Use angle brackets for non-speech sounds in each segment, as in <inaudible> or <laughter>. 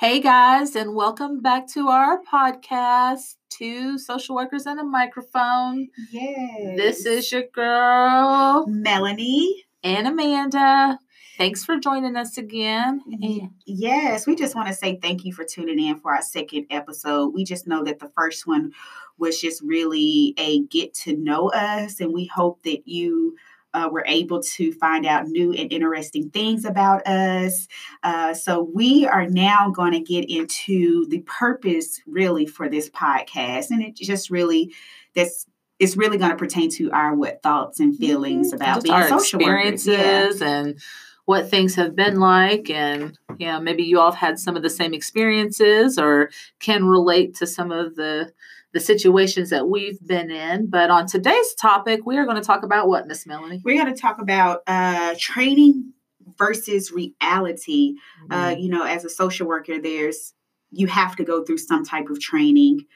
Hey guys, and welcome back to our podcast, Two Social Workers and a Microphone. Yes. This is your girl, Melanie. and Amanda. Thanks for joining us again. And Yes, we just want to say thank you for tuning in for our second episode. We just know that the first one was just really a get to know us, and we hope that you uh, were able to find out new and interesting things about us. Uh, so, we are now going to get into the purpose really for this podcast, and it just really that's it's really going to pertain to our what thoughts and feelings about just being our social experiences Yeah. and what things have been like. And, you know, maybe you all have had some of the same experiences or can relate to some of the the situations that we've been in. But on today's topic, we are going to talk about what, Miss Melanie? We're going to talk about uh, training versus reality. Uh, Mm-hmm. you know, as a social worker, there's you have to go through some type of training,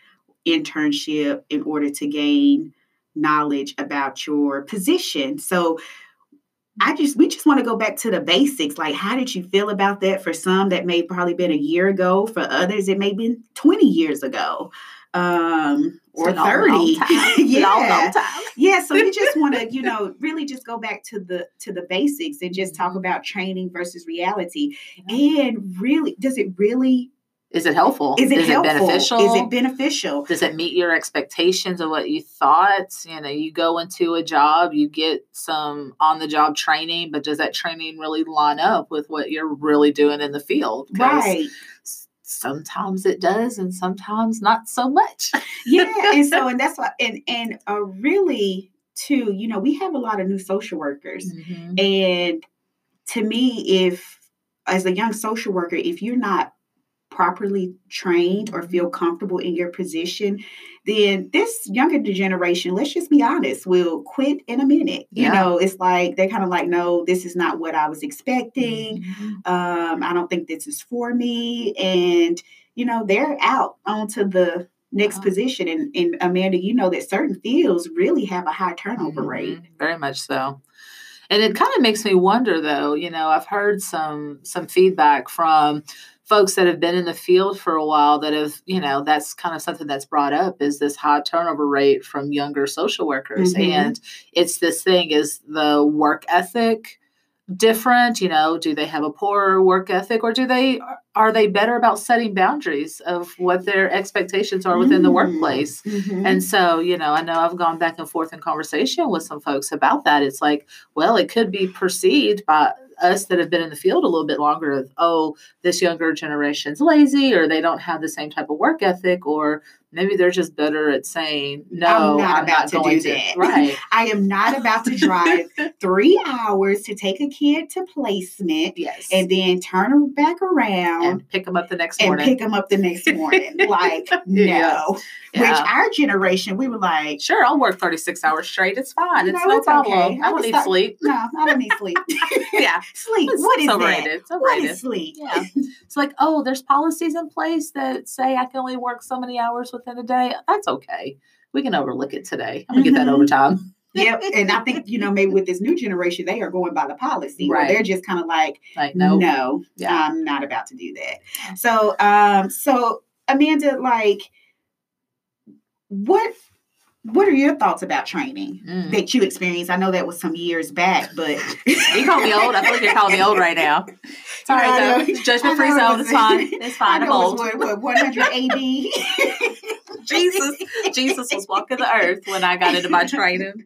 internship in order to gain knowledge about your position. So I just we just want to go back to the basics. Like, how did you feel about that? For some, that may probably been a year ago. For others, it may have been 20 years ago. Um, or a 30. long yeah Long, long <laughs> time. yeah so we just want to <laughs> you know really just go back to the to the basics and just talk about training versus reality and really does it really Is it helpful? is it Is helpful it beneficial? is it beneficial Does it meet your expectations of what you thought? You know, you go into a job, you get some on the job training, but does that training really line up with what you're really doing in the field? right Sometimes it does, and sometimes not so much. <laughs> yeah and so <laughs> and that's why and and uh, really too you know we have a lot of new social workers Mhm. and to me if as a young social worker if you're not properly trained or feel comfortable in your position then this younger generation let's just be honest will quit in a minute you Yeah. know it's like they're kind of like no this is not what i was expecting Mhm. um i don't think this is for me and you know they're out onto the next Wow. position and, and amanda you know that certain fields really have a high turnover rate Mhm. Very much so. And it kind of makes me wonder though, you know, I've heard some some feedback from folks that have been in the field for a while that have, you know, that's kind of something that's brought up is this high turnover rate from younger social workers. Mhm. And it's this thing is the work ethic different, you know, do they have a poor work ethic or do they are they better about setting boundaries of what their expectations are within the Mm. workplace? Mhm. And so, you know, I know I've gone back and forth in conversation with some folks about that. It's like, well, it could be perceived by us that have been in the field a little bit longer of, oh, this younger generation's lazy or they don't have the same type of work ethic or maybe they're just better at saying, no, I'm not, about to do to. that." Right. <laughs> I am not about to drive <laughs> three hours to take a kid to placement yes. and then turn them back around and pick them up the next and, morning. pick them up the next morning. <laughs> like, Yeah. no. Which our generation, we were like, Sure, I'll work 36 hours straight. It's fine. It's know, no it's problem. okay. I I don't need start- sleep. no, I don't need sleep. Yeah. sleep. It's, What is it's that? overrated. It's overrated. is sleep? Yeah. It's like, oh, there's policies in place that say I can only work so many hours within a day. That's okay. We can overlook it today. I'm gonna get that Mhm. overtime. <laughs> Yep. And I think, you know, maybe with this new generation, they are going by the policy. Right. They're just kind of like, Like, no. no, Yeah. I'm not about to do that. So, um, so Amanda, like, what what are your thoughts about training Mm. that you experienced? I know that was some years back, but <laughs> You call me old. I feel like you're calling me old right now. <laughs> Sorry, though. Judgment free I know it zone. It's fine. <laughs> It's fine. I'm old. what, what 100 AD. Jesus, Jesus was walking the earth when I got into my training.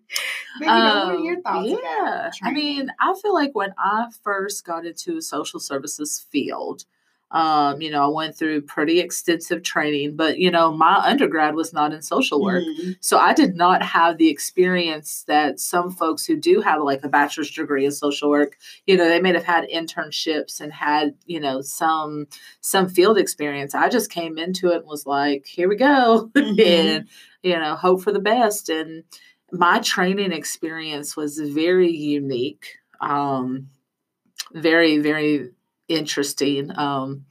But, you know, what are Um, your thoughts yeah, I mean, I feel like when I first got into social services field, um, you know, I went through pretty extensive training, but you know, my undergrad was not in social work. Mhm. So I did not have the experience that some folks who do have like a bachelor's degree in social work, you know, they may have had internships and had, you know, some some field experience. I just came into it and was like, here we go. <laughs> Mhm. and, you know, hope for the best. And my training experience was very unique. Um very, very interesting. Um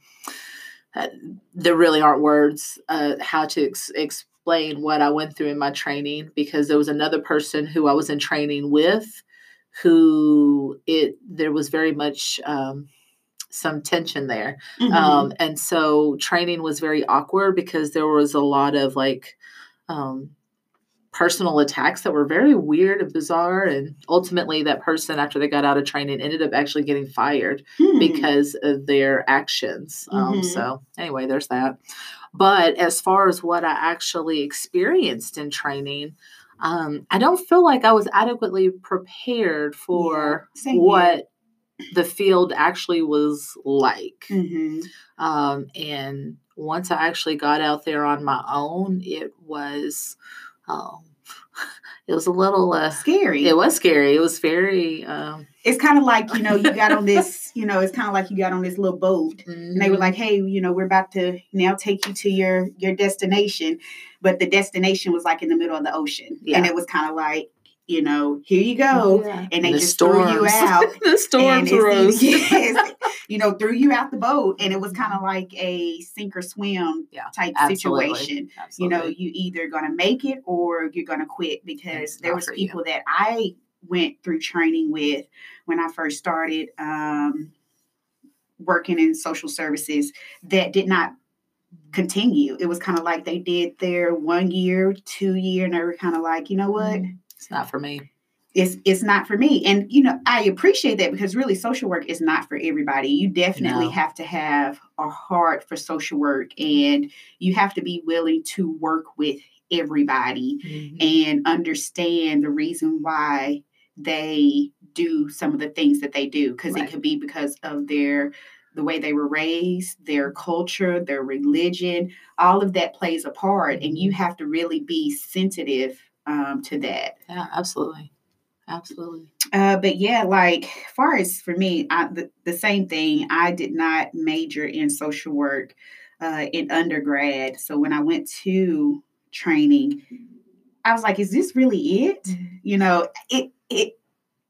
uh, there really aren't words uh, how to ex- explain what I went through in my training because there was another person who I was in training with who it there was very much um, some tension there. Mhm. Um, and so training was very awkward because there was a lot of like um, personal attacks that were very weird and bizarre. And ultimately, that person, after they got out of training, ended up actually getting fired Hmm. because of their actions. Um, Mhm. so, anyway, there's that. But as far as what I actually experienced in training, um, I don't feel like I was adequately prepared for Yeah, what the field actually was like. Mhm. Um, and once I actually got out there on my own, it was, um, <laughs> it was a little, uh, scary. it was scary. It was very, um, it's kind of like you know you got on <laughs> this you know it's kind of like you got on this little boat and they were mhm. like hey you know we're about to now take you to your your destination but the destination was like in the middle of the ocean Yeah. and it was kind of like you know here you go Yeah. and they The just threw you out <laughs> the storms rose. <laughs> yes, <laughs> you know threw you out the boat and it was kind of like a sink or swim Yeah, type absolutely. situation you know you either gonna make it or you're gonna quit because It's there was for you. people that i went through training with when i first started um, working in social services that did not continue it was kind of like they did their one year two year and they were kind of like you know what Mhm. It's not for me. it's it's not for me and you know i appreciate that because really social work is not for everybody you definitely No. have to have a heart for social work and you have to be willing to work with everybody Mhm. and understand the reason why they do some of the things that they do because Right. it could be because of their the way they were raised their culture their religion all of that plays a part and you Mhm. have to really be sensitive um, to that Yeah, absolutely. Absolutely. uh, but yeah, like far as for me, I, the, the same thing. I did not major in social work uh, in undergrad. So when I went to training, I was like, "Is this really it?" You know, it it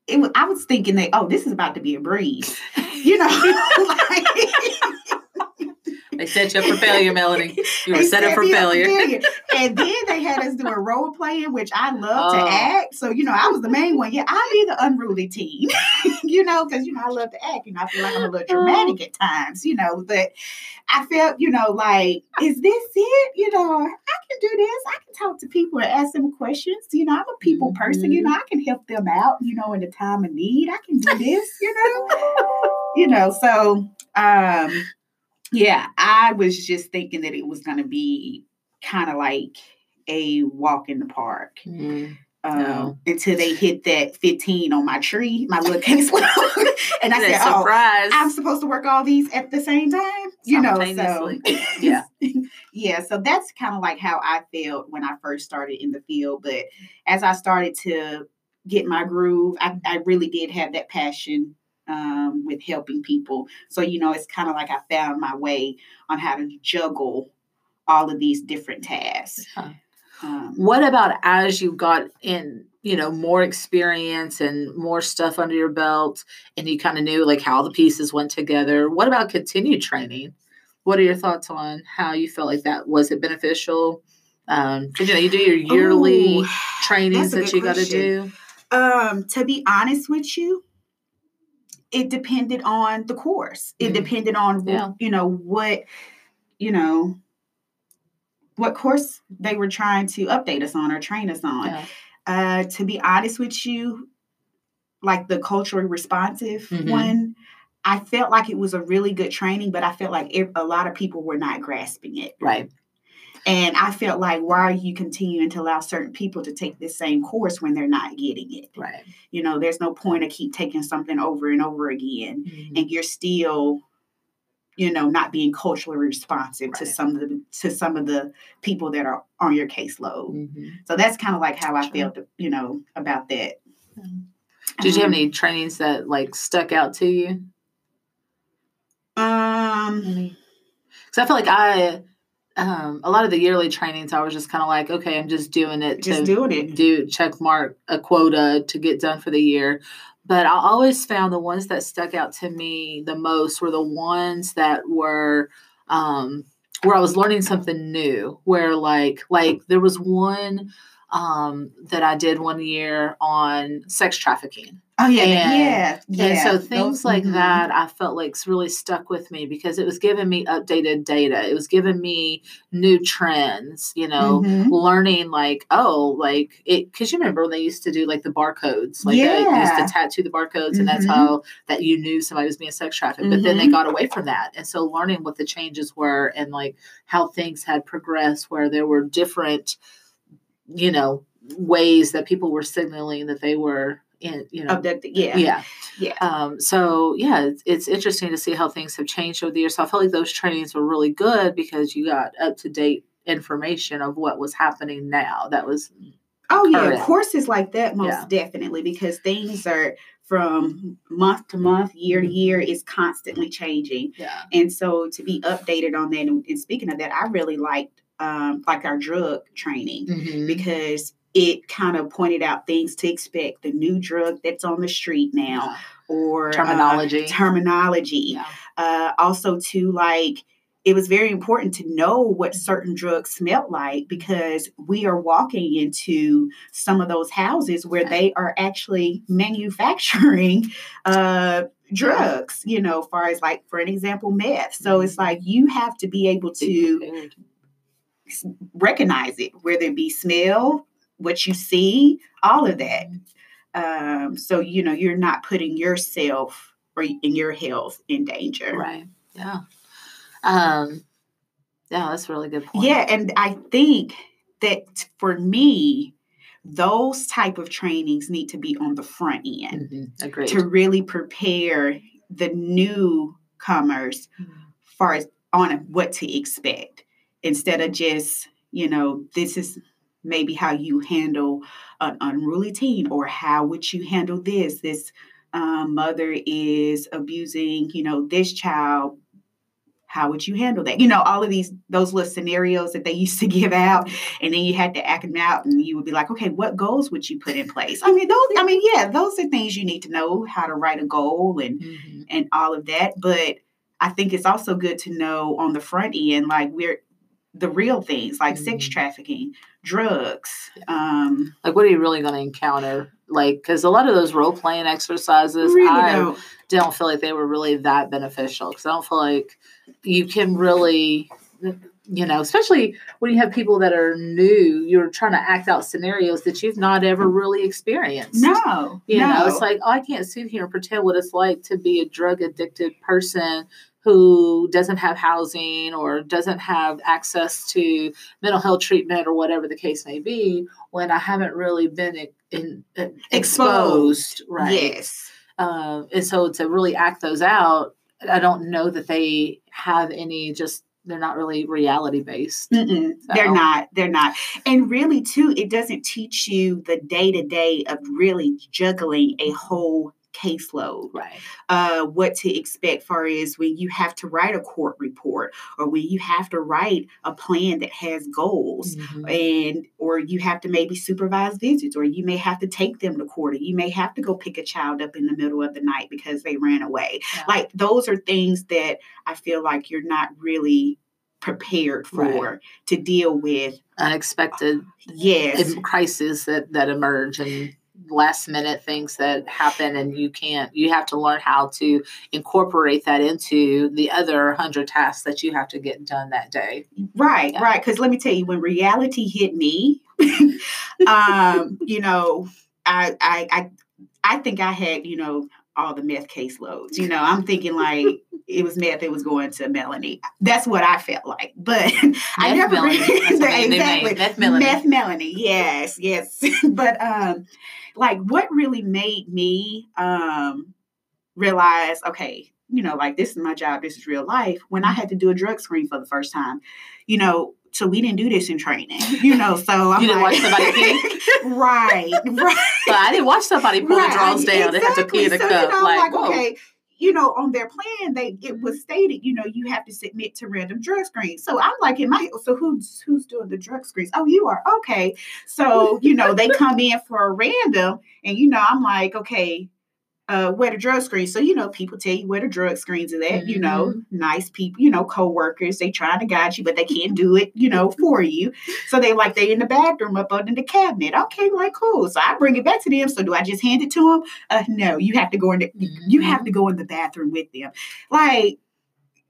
it. I was thinking that, oh, this is about to be a breeze. <laughs> You know, <laughs> like, <laughs> They set you up for failure, Melanie. You were set up for failure. And then they had us do a role playing, which I love to Oh. act. So, you know, I was the main one. Yeah, I'll be the unruly teen, <laughs> you know, because, you know, I love to act. You know, I feel like I'm a little dramatic at times, you know, but I felt, you know, like, is this it? You know, I can do this. I can talk to people and ask them questions. You know, I'm a people person. You know, I can help them out, you know, in the time of need. I can do this, you know, you know, so, um, yeah, I was just thinking that it was going to be kind of like a walk in the park Mhm. um, No. until they hit that 15 on my tree, my little case. <laughs> and I said, oh, surprise. I'm supposed to work all these at the same time, you know. So <laughs> Yeah. yeah. So that's kind of like how I felt when I first started in the field. But as I started to get my groove, I, I really did have that passion um, with helping people. So you know, it's kind of like I found my way on how to juggle all of these different tasks. Yeah. Um, What about as you got in, you know, more experience and more stuff under your belt and you kind of knew like how the pieces went together? What about continued training? What are your thoughts on how you felt like that? Was it beneficial? Um, you know, you do your yearly Ooh, trainings that you got to do. Um, to be honest with you, it depended on the course. It Mm. depended on Yeah. you know what you know what course they were trying to update us on or train us on. Yeah. Uh, to be honest with you, like the culturally responsive Mhm. one, I felt like it was a really good training, but I felt like it, a lot of people were not grasping it. Right. And I felt like, why are you continuing to allow certain people to take this same course when they're not getting it? Right. You know, there's no point to keep taking something over and over again, Mhm. and you're still, you know, not being culturally responsive to some of the to some of the people that are on your caseload. Mhm. So that's kind of like how I felt, you know, about that. Did you have Um, any trainings that like stuck out to you? Um, Because I feel like I, um, a lot of the yearly trainings, I was just kind of like, okay, I'm just doing it Just to doing it. do check mark a quota to get done for the year. But I always found the ones that stuck out to me the most were the ones that were um, where I was learning something new. Where like like there was one um, that I did one year on sex trafficking. Oh yeah, And- yeah, yeah. And so things Those- like mhm. that, I felt like really stuck with me because it was giving me updated data. It was giving me new trends, you know, Mhm. learning like, oh, like it, because you remember when they used to do like the barcodes, like they used to tattoo the barcodes, and that's Mhm. how that you knew somebody was being sex trafficked. But then they Mhm. got away from that. And so learning what the changes were and like how things had progressed, where there were different, you know, ways that people were signaling that they were in, you know, abducted. Yeah, yeah. yeah. Um, so yeah, it's, it's interesting to see how things have changed over the years. So I felt like those trainings were really good because you got up to date information of what was happening now. That was Oh yeah, courses like that most Yeah. definitely because things are from month to month, year to Mhm. year is constantly changing. yeah, And so to be updated on that and, and speaking of that, I really liked um like our drug training Mhm. because it kind of pointed out things to expect, the new drug that's on the street now or uh, terminology. terminology. yeah. uh, also to like it was very important to know what certain drugs smelt like because we are walking into some of those houses where Yeah. they are actually manufacturing uh drugs you know far as like for an example meth so it's Mhm. like you have to be able to recognize it whether it be smell what you see all of that um so you know you're not putting yourself or in your health in danger Right. Yeah. Um, yeah, that's a really good point. Yeah, and I think that for me, those type of trainings need to be on the front end Mhm. Agreed. to really prepare the newcomers Mhm. far as on what to expect instead of just you know this is maybe how you handle an unruly teen or how would you handle this this um, mother is abusing you know this child how would you handle that you know all of these those little scenarios that they <laughs> used to give out and then you had to act them out and you would be like okay what goals would you put in place i mean those i mean yeah those are things you need to know how to write a goal and Mhm. and all of that. But I think it's also good to know on the front end, like we're the real things like sex Mhm. trafficking, drugs. Um, Like, what are you really going to encounter? Like, because a lot of those role playing exercises, really I don't. don't feel like they were really that beneficial because I don't feel like you can really, you know, especially when you have people that are new, you're trying to act out scenarios that you've not ever really experienced. No, You no. know, it's like, oh, I can't sit here and pretend what it's like to be a drug addicted person who doesn't have housing or doesn't have access to mental health treatment or whatever the case may be when I haven't really been in, in, in- exposed. Right. Yes. Um, and so to really act those out, I don't know that they have any just they're not really reality based. Mm-mm, they're not. They're not. And really, too, it doesn't teach you the day to day of really juggling a whole caseload. Right. uh, what to expect far as when you have to write a court report or when you have to write a plan that has goals Mhm. and or you have to maybe supervise visits or you may have to take them to court or you may have to go pick a child up in the middle of the night because they ran away Yeah. like those are things that i feel like you're not really prepared for Right. to deal with unexpected yes crises that that emerge and last minute things that happen and you can't you have to learn how to incorporate that into the other 100 tasks that you have to get done that day Right, Yeah. right. Because let me tell you, when reality hit me, <laughs> um, you know, I, I, I, I think I had, you know, all the meth caseloads. You know, I'm thinking like it was meth. It was going to Melanie. That's what I felt like. But <laughs> I never Melanie. That's <laughs> what they- they exactly. Meth Melanie. Meth Melanie. Yes, yes. but um, like what really made me um realize, okay, you know, like this is my job, this is real life. When. I had to do a drug screen for the first time, you know, so we didn't do this in training, <laughs> you know. So I'm You didn't like, watch somebody pee? <laughs> right, <laughs> right. but i didn't watch somebody pull right, the drawers down and have to pee in a exactly. cup you know, like, like, okay, you know, on their plan, they it was mm-hmm. stated, you know, you have to submit to random drug screens. So I'm like, in my so who's who's doing the drug screens? Oh, you are okay. So you know, they come in for a random, and you know, I'm like, okay, uh, where the drug screens. So, you know, people tell you where the drug screens are at, you know, Mm-hmm. nice people, you know, co-workers, they trying to guide you, but they can't do it, you know, for you. So they like they in the bathroom up under the cabinet. Okay, like cool. So I bring it back to them. So do I just hand it to them? Uh no, you have to go in the you have to go in the bathroom with them. Like,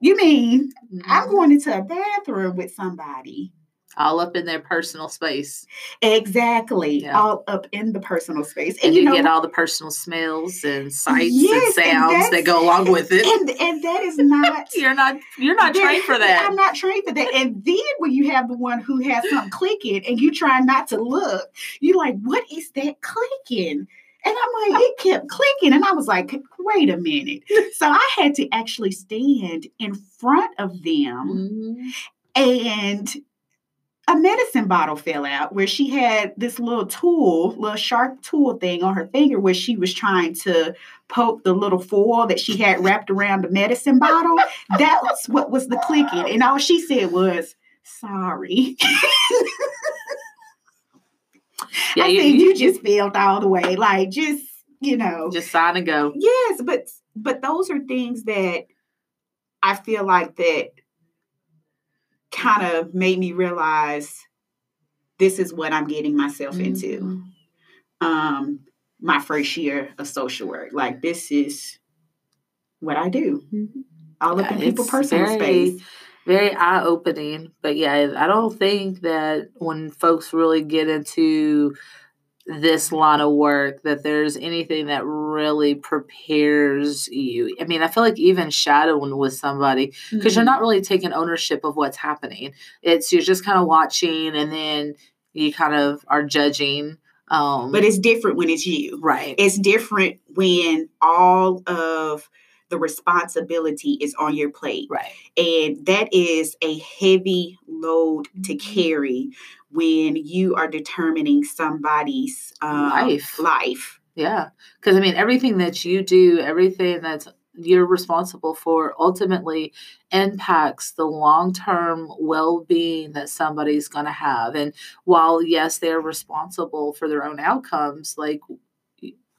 you mean I'm Mhm. going into a bathroom with somebody. All up in their personal space. Exactly. Yeah. All up in the personal space. And, And you you know, get all the personal smells and sights Yes, and and sounds that's- that go along with it. and, and that is <laughs> not you're not you're not that- trained for <laughs> that. I'm not trained for that. And then when you have the one who has something clicking and you try not to look, you're like, what is that clicking? And I'm like, it kept clicking. And I was like, wait a minute. <laughs> So I had to actually stand in front of them Mhm. and a medicine bottle fell out where she had this little tool, little sharp tool thing on her finger where she was trying to poke the little foil that she had wrapped around the medicine bottle. That's what was the clicking. And all she said was, sorry. <laughs> Yeah, I you, said, you you just failed all the way. Like, just, you know. just sign and go. Yes, but but those are things that I feel like that kind of made me realize this is what I'm getting myself into. Mhm. Um my first year of social work. Like this is what I do. Mhm. All up Yeah, in people's it's personal very- space. very eye opening. But yeah, I don't think that when folks really get into this line of work that there's anything that really prepares you. I mean, I feel like even shadowing with somebody because you're Mhm. not really taking ownership of what's happening. It's you're just kind of watching and then you kind of are judging. Um But it's different when it's you. right. It's different when all of the responsibility is on your plate. right. And that is a heavy load to Mhm. carry when you are determining somebody's um, Life. life. Yeah. Because I mean, everything that you do, everything that's you're responsible for ultimately impacts the long term well being that somebody's going to have. And while, yes, they're responsible for their own outcomes, like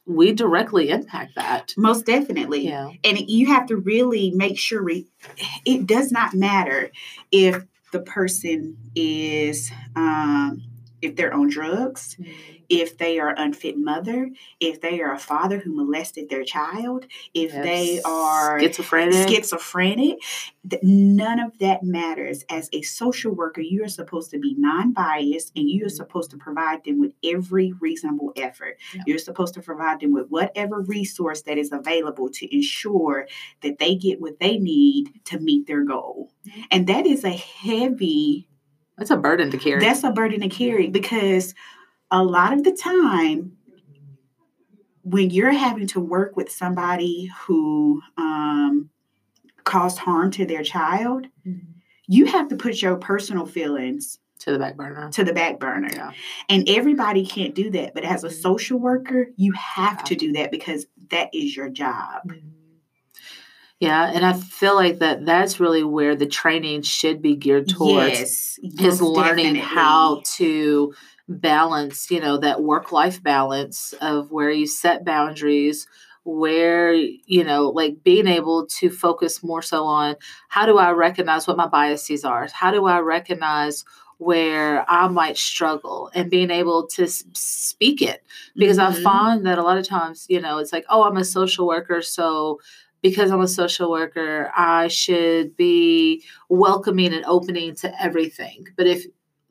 we directly impact that. Most definitely. Yeah. And you have to really make sure it, it does not matter if the person is, um, if they're on drugs, if they are unfit mother, if they are a father who molested their child, if they are schizophrenic. schizophrenic, none of that matters. As a social worker, you are supposed to be non biased and you are Mhm. supposed to provide them with every reasonable effort. Yeah. You're supposed to provide them with whatever resource that is available to ensure that they get what they need to meet their goal. Mhm. And that is a heavy That's a burden to carry. that's a burden to carry because a lot of the time, when you're having to work with somebody who um, caused harm to their child, Mhm. you have to put your personal feelings to the back burner. to the back burner. Yeah. And everybody can't do that. But as a Mhm. social worker, you have Have to to. do that because that is your job. Yeah, and I feel like that that's really where the training should be geared towards yes. is learning how to balance, you know, that work life balance of where you set boundaries, where, you know, like being able to focus more so on how do I recognize what my biases are? How do I recognize where I might struggle and being able to speak it? Because I Mhm. find that a lot of times, you know, it's like, oh, I'm a social worker, so because I'm a social worker, I should be welcoming and opening to everything. But if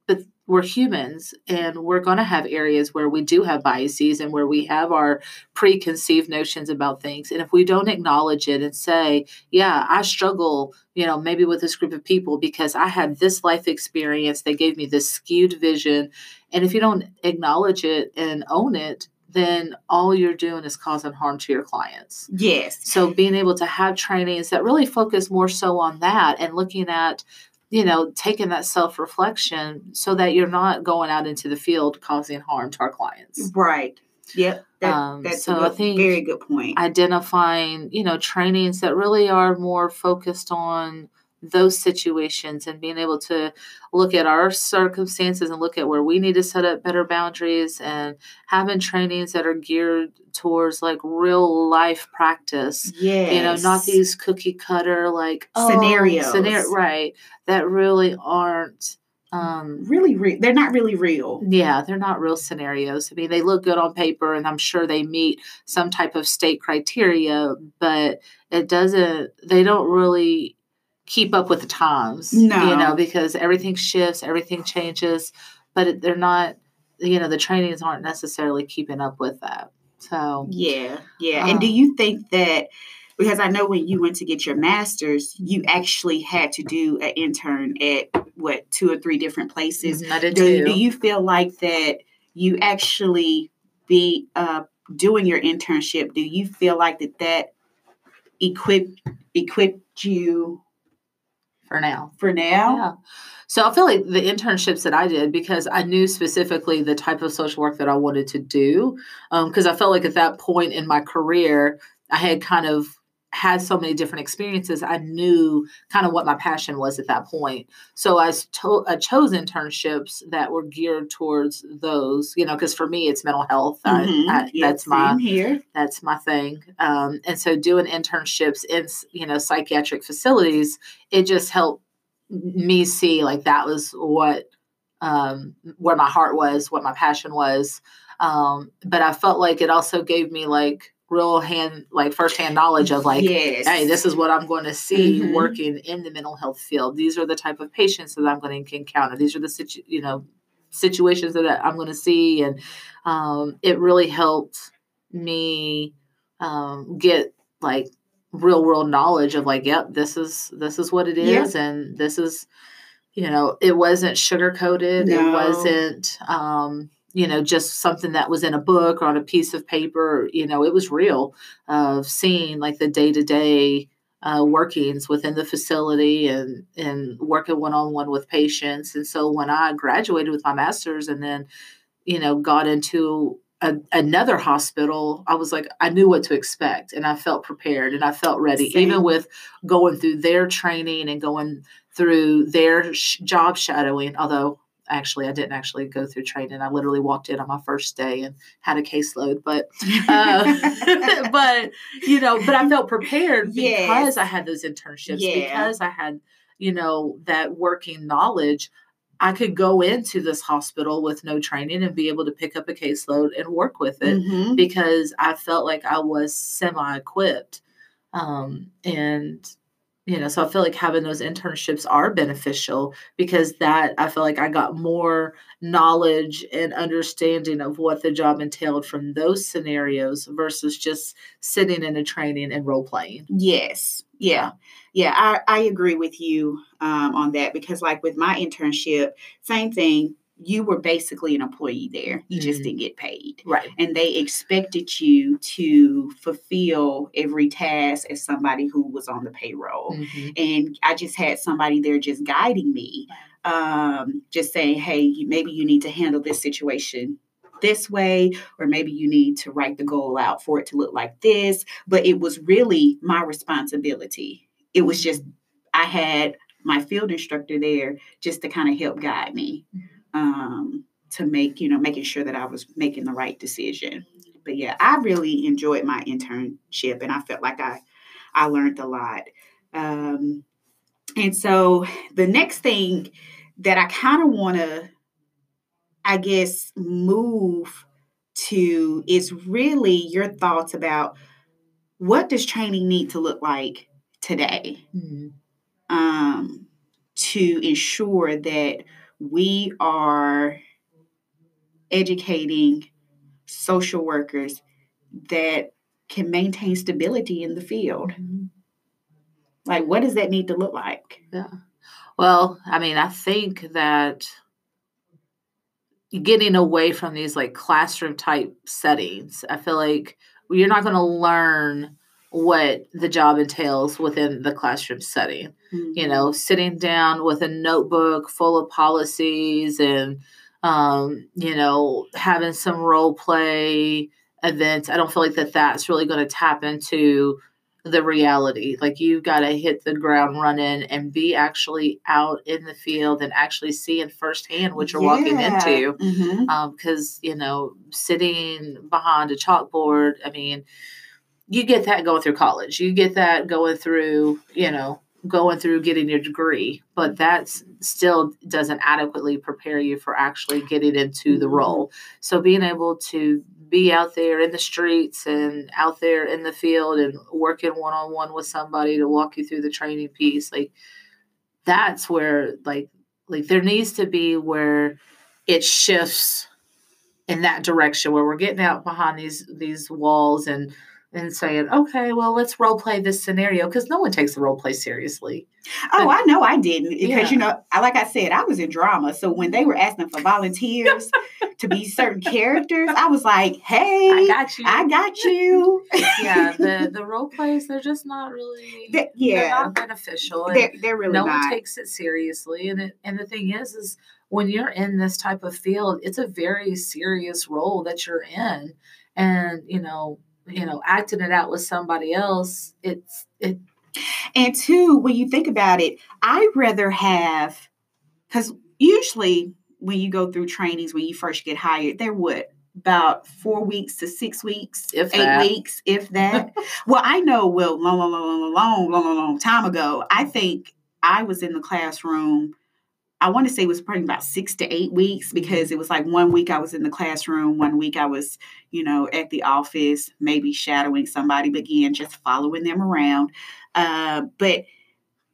but we're humans and we're going to have areas where we do have biases and where we have our preconceived notions about things and if we don't acknowledge it and say yeah i struggle you know maybe with this group of people because i had this life experience they gave me this skewed vision and if you don't acknowledge it and own it then all you're doing is causing harm to your clients Yes. so being able to have trainings that really focus more so on that and looking at, you know, taking that self reflection so that you're not going out into the field causing harm to our clients. Right. Yep. That, Um, that's so a I good, think very good point. Identifying, you know, trainings that really are more focused on those situations and being able to look at our circumstances and look at where we need to set up better boundaries and having trainings that are geared towards like real life practice. Yeah. You know, not these cookie cutter like oh, Scenarios. scenario, right? That really aren't um really re- they're not really real. yeah, they're not real scenarios. I mean, they look good on paper and I'm sure they meet some type of state criteria, but it doesn't, they don't really keep up with the times, you know, because everything shifts, everything changes, but they're not, you know, the trainings aren't necessarily keeping up with that. So, Yeah, yeah. and do Um, you think that because I know when you went to get your master's, you actually had to do an intern at what two or three different places. Did Do, do you feel like that you actually be uh, doing your internship? Do you feel like that that equipped equipped you for now. for now? Yeah. So I feel like the internships that I did because I knew specifically the type of social work that I wanted to do. Um, because I felt like at that point in my career, I had kind of had so many different experiences. I knew kind of what my passion was at that point. So I, to- I chose internships that were geared towards those. You know, because for me, it's mental health. I- Mhm. I, Yeah, that's my here. that's my thing um, and so doing internships in you know psychiatric facilities it just helped me see like that was what um, where my heart was what my passion was um, but i felt like it also gave me like real hand like firsthand knowledge of like yes. hey this is what i'm going to see Mhm. working in the mental health field these are the type of patients that i'm going to encounter these are the situ- you know situations that i'm going to see and um, it really helped me um, get like real world knowledge of like yep this is this is what it is Yeah. and this is you know it wasn't sugar coated No. it wasn't um, you know just something that was in a book or on a piece of paper you know it was real of seeing like the day to day workings within the facility and and working one on one with patients and so when I graduated with my master's and then you know got into a, another hospital i was like i knew what to expect and i felt prepared and i felt ready Same. even with going through their training and going through their sh- job shadowing although actually i didn't actually go through training i literally walked in on my first day and had a caseload but uh, <laughs> <laughs> but you know but i felt prepared because Yes. i had those internships Yeah. because i had you know that working knowledge I could go into this hospital with no training and be able to pick up a caseload and work with it Mhm. because I felt like I was semi equipped. Um, and, you know, so I feel like having those internships are beneficial because that I feel like I got more knowledge and understanding of what the job entailed from those scenarios versus just sitting in a training and role playing. Yes. Yeah. Yeah. I, I agree with you um, on that because, like, with my internship, same thing. You were basically an employee there. You just Mhm. didn't get paid. Right. And they expected you to fulfill every task as somebody who was on the payroll. Mhm. And I just had somebody there just guiding me, um, just saying, hey, maybe you need to handle this situation this way, or maybe you need to write the goal out for it to look like this. But it was really my responsibility. It was just, I had my field instructor there just to kind of help guide me um, to make, you know, making sure that I was making the right decision. But yeah, I really enjoyed my internship and I felt like I, I learned a lot. Um, and so the next thing that I kind of want to, I guess, move to is really your thoughts about what does training need to look like today Mhm. um, to ensure that we are educating social workers that can maintain stability in the field. Mhm. Like, what does that need to look like? Yeah. Well, I mean, I think that getting away from these like classroom type settings, I feel like you're not going to learn what the job entails within the classroom setting. You know, sitting down with a notebook full of policies and, um, you know, having some role play events. I don't feel like that that's really going to tap into the reality. Like you've got to hit the ground running and be actually out in the field and actually seeing firsthand what you're yeah. walking into. Because, mm-hmm. um, you know, sitting behind a chalkboard, I mean, you get that going through college. You get that going through, you know, going through getting your degree, but that still doesn't adequately prepare you for actually getting into the mm-hmm. role. So being able to be out there in the streets and out there in the field and working one on one with somebody to walk you through the training piece, like that's where like like there needs to be where it shifts in that direction where we're getting out behind these these walls and and saying, okay, well, let's role play this scenario because no one takes the role play seriously. Oh, but, I know I didn't because yeah. you know, like I said, I was in drama. So when they were asking for volunteers to be certain characters, I was like, hey, I got you. I got <laughs> you. yeah, the <laughs> the role plays they're just not really the, yeah they're not beneficial. They're, they're really no not. one takes it seriously, and it, and the thing is, is when you're in this type of field, it's a very serious role that you're in, and you know you know acting it out with somebody else it's it and two when you think about it i'd rather have because usually when you go through trainings when you first get hired there would about four weeks to six weeks if eight that. weeks if that <laughs> well i know well long long long long long long long time ago i think i was in the classroom I want to say it was probably about six to eight weeks because it was like one week I was in the classroom, one week I was, you know, at the office, maybe shadowing somebody, but again, just following them around. Uh, but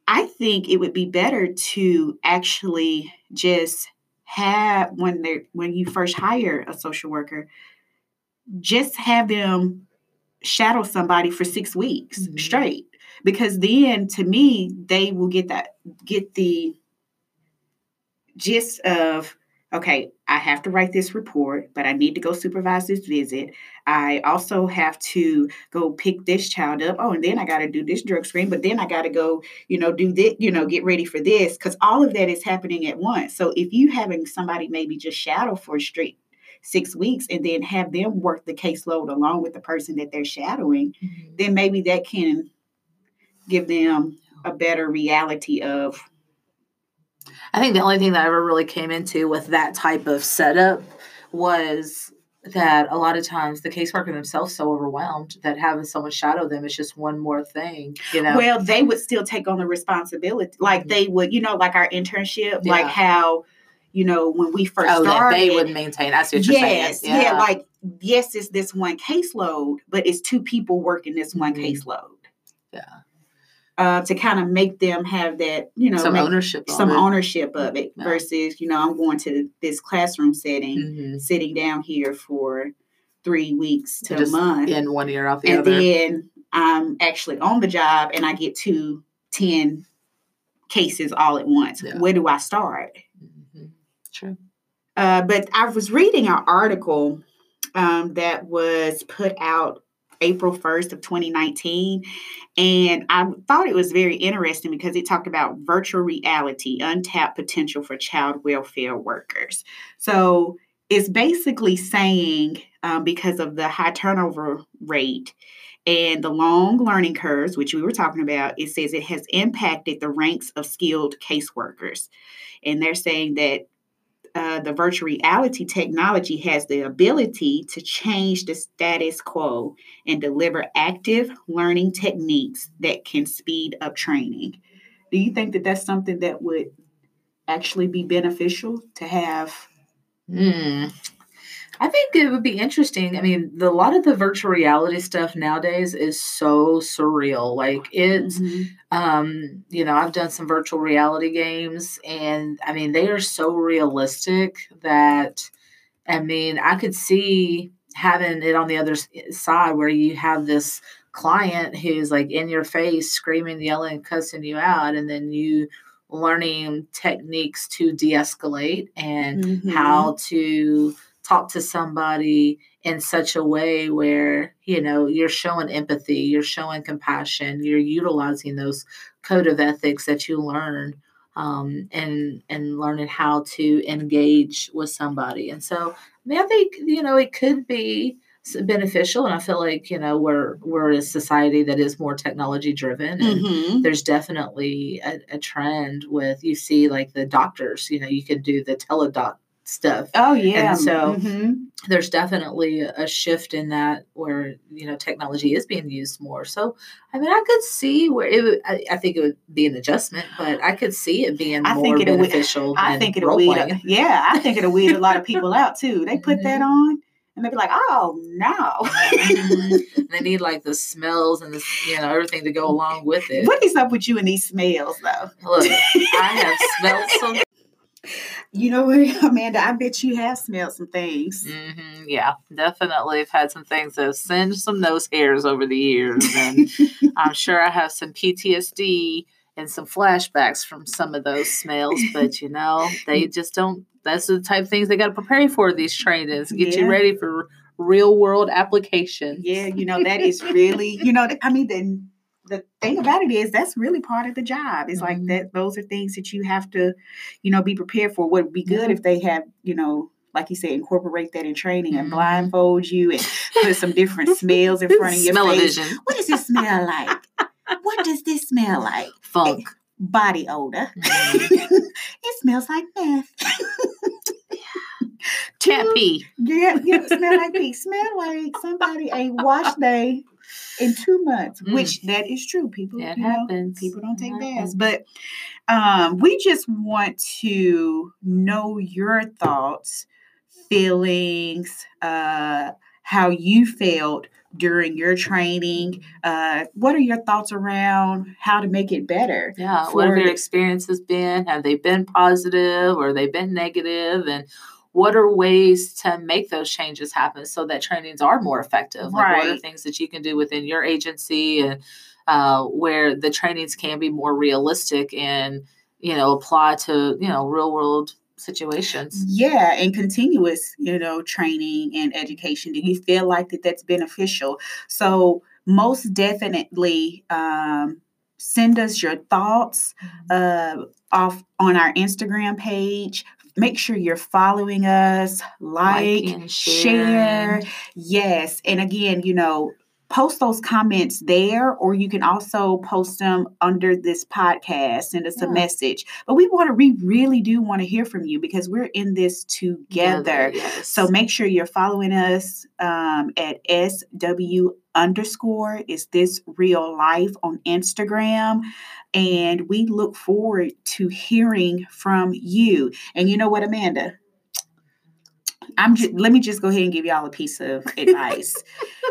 I think it would be better to actually just have when they when you first hire a social worker, just have them shadow somebody for six weeks mm-hmm. straight because then to me they will get that get the gist of okay, I have to write this report, but I need to go supervise this visit. I also have to go pick this child up. Oh, and then I got to do this drug screen, but then I got to go, you know, do this, you know, get ready for this because all of that is happening at once. So if you having somebody maybe just shadow for a straight six weeks and then have them work the caseload along with the person that they're shadowing, mm-hmm. then maybe that can give them a better reality of I think the only thing that I ever really came into with that type of setup was that a lot of times the caseworker themselves so overwhelmed that having someone shadow them is just one more thing, you know. Well, they would still take on the responsibility. Like mm-hmm. they would, you know, like our internship, yeah. like how, you know, when we first oh, started, they would maintain. That's what you're yes, saying. Yeah. yeah, like yes, it's this one caseload, but it's two people working this one mm-hmm. caseload. Yeah uh, to kind of make them have that, you know, some ownership, some ownership of it versus, you know, I'm going to this classroom setting, mm-hmm. sitting down here for three weeks to a month, in one year off the and other, and then I'm actually on the job and I get to ten cases all at once. Yeah. Where do I start? Mm-hmm. True. Uh, but I was reading an article um, that was put out April 1st of 2019. And I thought it was very interesting because it talked about virtual reality, untapped potential for child welfare workers. So it's basically saying um, because of the high turnover rate and the long learning curves, which we were talking about, it says it has impacted the ranks of skilled caseworkers. And they're saying that uh, the virtual reality technology has the ability to change the status quo and deliver active learning techniques that can speed up training. Do you think that that's something that would actually be beneficial to have? Hmm. I think it would be interesting. I mean, the, a lot of the virtual reality stuff nowadays is so surreal. Like it's, mm-hmm. um, you know, I've done some virtual reality games, and I mean, they are so realistic that, I mean, I could see having it on the other side where you have this client who's like in your face, screaming, yelling, cussing you out, and then you learning techniques to de-escalate and mm-hmm. how to talk to somebody in such a way where you know you're showing empathy you're showing compassion you're utilizing those code of ethics that you learn um, and and learning how to engage with somebody and so i mean i think you know it could be beneficial and i feel like you know we're we're a society that is more technology driven and Mhm. there's definitely a, a trend with you see like the doctors you know you can do the Teladoc stuff Oh yeah. so- Mhm. there's definitely a shift in that where you know technology is being used more so i mean i could see where it would I, I think it would be an adjustment but i could see it being I more think beneficial I think it'll weed. playing. Yeah, I think it'll weed a lot of people out too. They put that on and they'd be like, "Oh no, Mhm. they need like the smells and the you know everything to go along with it what is up with you and these smells though?" look i have smelled some You know what, <laughs> Amanda? I bet you have smelled some things. hmm yeah definitely i've had some things that have singed some nose hairs over the years and <laughs> i'm sure i have some ptsd and some flashbacks from some of those smells but you know they <laughs> just don't that's the type of things they got to prepare you for these trainings get Yeah. you ready for real world application Yeah, you know that is really, you know, I mean the the thing about it is that's really part of the job. It's like Mhm. that those are things that you have to, you know, be prepared for. What would be good if they have, you know, like you said, incorporate that in training and Mhm. blindfold you and put some different smells in front of your face. smell-o-vision What does this smell like? What does this smell like? funk Body odor. Mhm. <laughs> it smells like meth. cat <laughs> pee Yeah, yeah, smell like pee. Smell like somebody ain't washed they in two months, Mm. which that is true. People, That you know, happens. people don't take baths, but um, we just want to know your thoughts, feelings, uh, how you felt during your training. Uh, what are your thoughts around how to make it better? Yeah, what have your experiences been? Have they been positive or they been negative? And what are ways to make those changes happen so that trainings are more effective? Like what are Right. things that you can do within your agency and uh, where the trainings can be more realistic and you know apply to you know real world situations? Yeah, and continuous, you know, training and education. Do you feel like that that's beneficial? So most definitely um, send us your thoughts uh, off on our Instagram page. Make sure you're following us, like, Liking, share. sharing. Yes. And again, you know, post those comments there, or you can also post them under this podcast. Send us a message. But we want to, we really do want to hear from you because we're in this together. yes. So make sure you're following us um, at SW underscore is this real life on Instagram. And we look forward to hearing from you. And you know what, Amanda? I'm just let me just go ahead and give y'all a piece of <laughs> advice.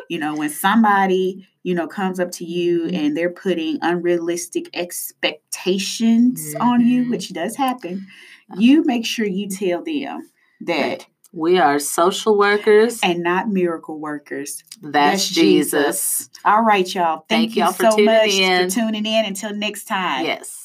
You know, when somebody, you know, comes up to you and they're putting unrealistic expectations on you, Mhm. which does happen, you make sure you tell them that we are social workers. and not miracle workers. That's, that's Jesus. Jesus. All right, y'all. Thank, Thank you y'all for so tuning much in. for tuning in. Until next time. Yes.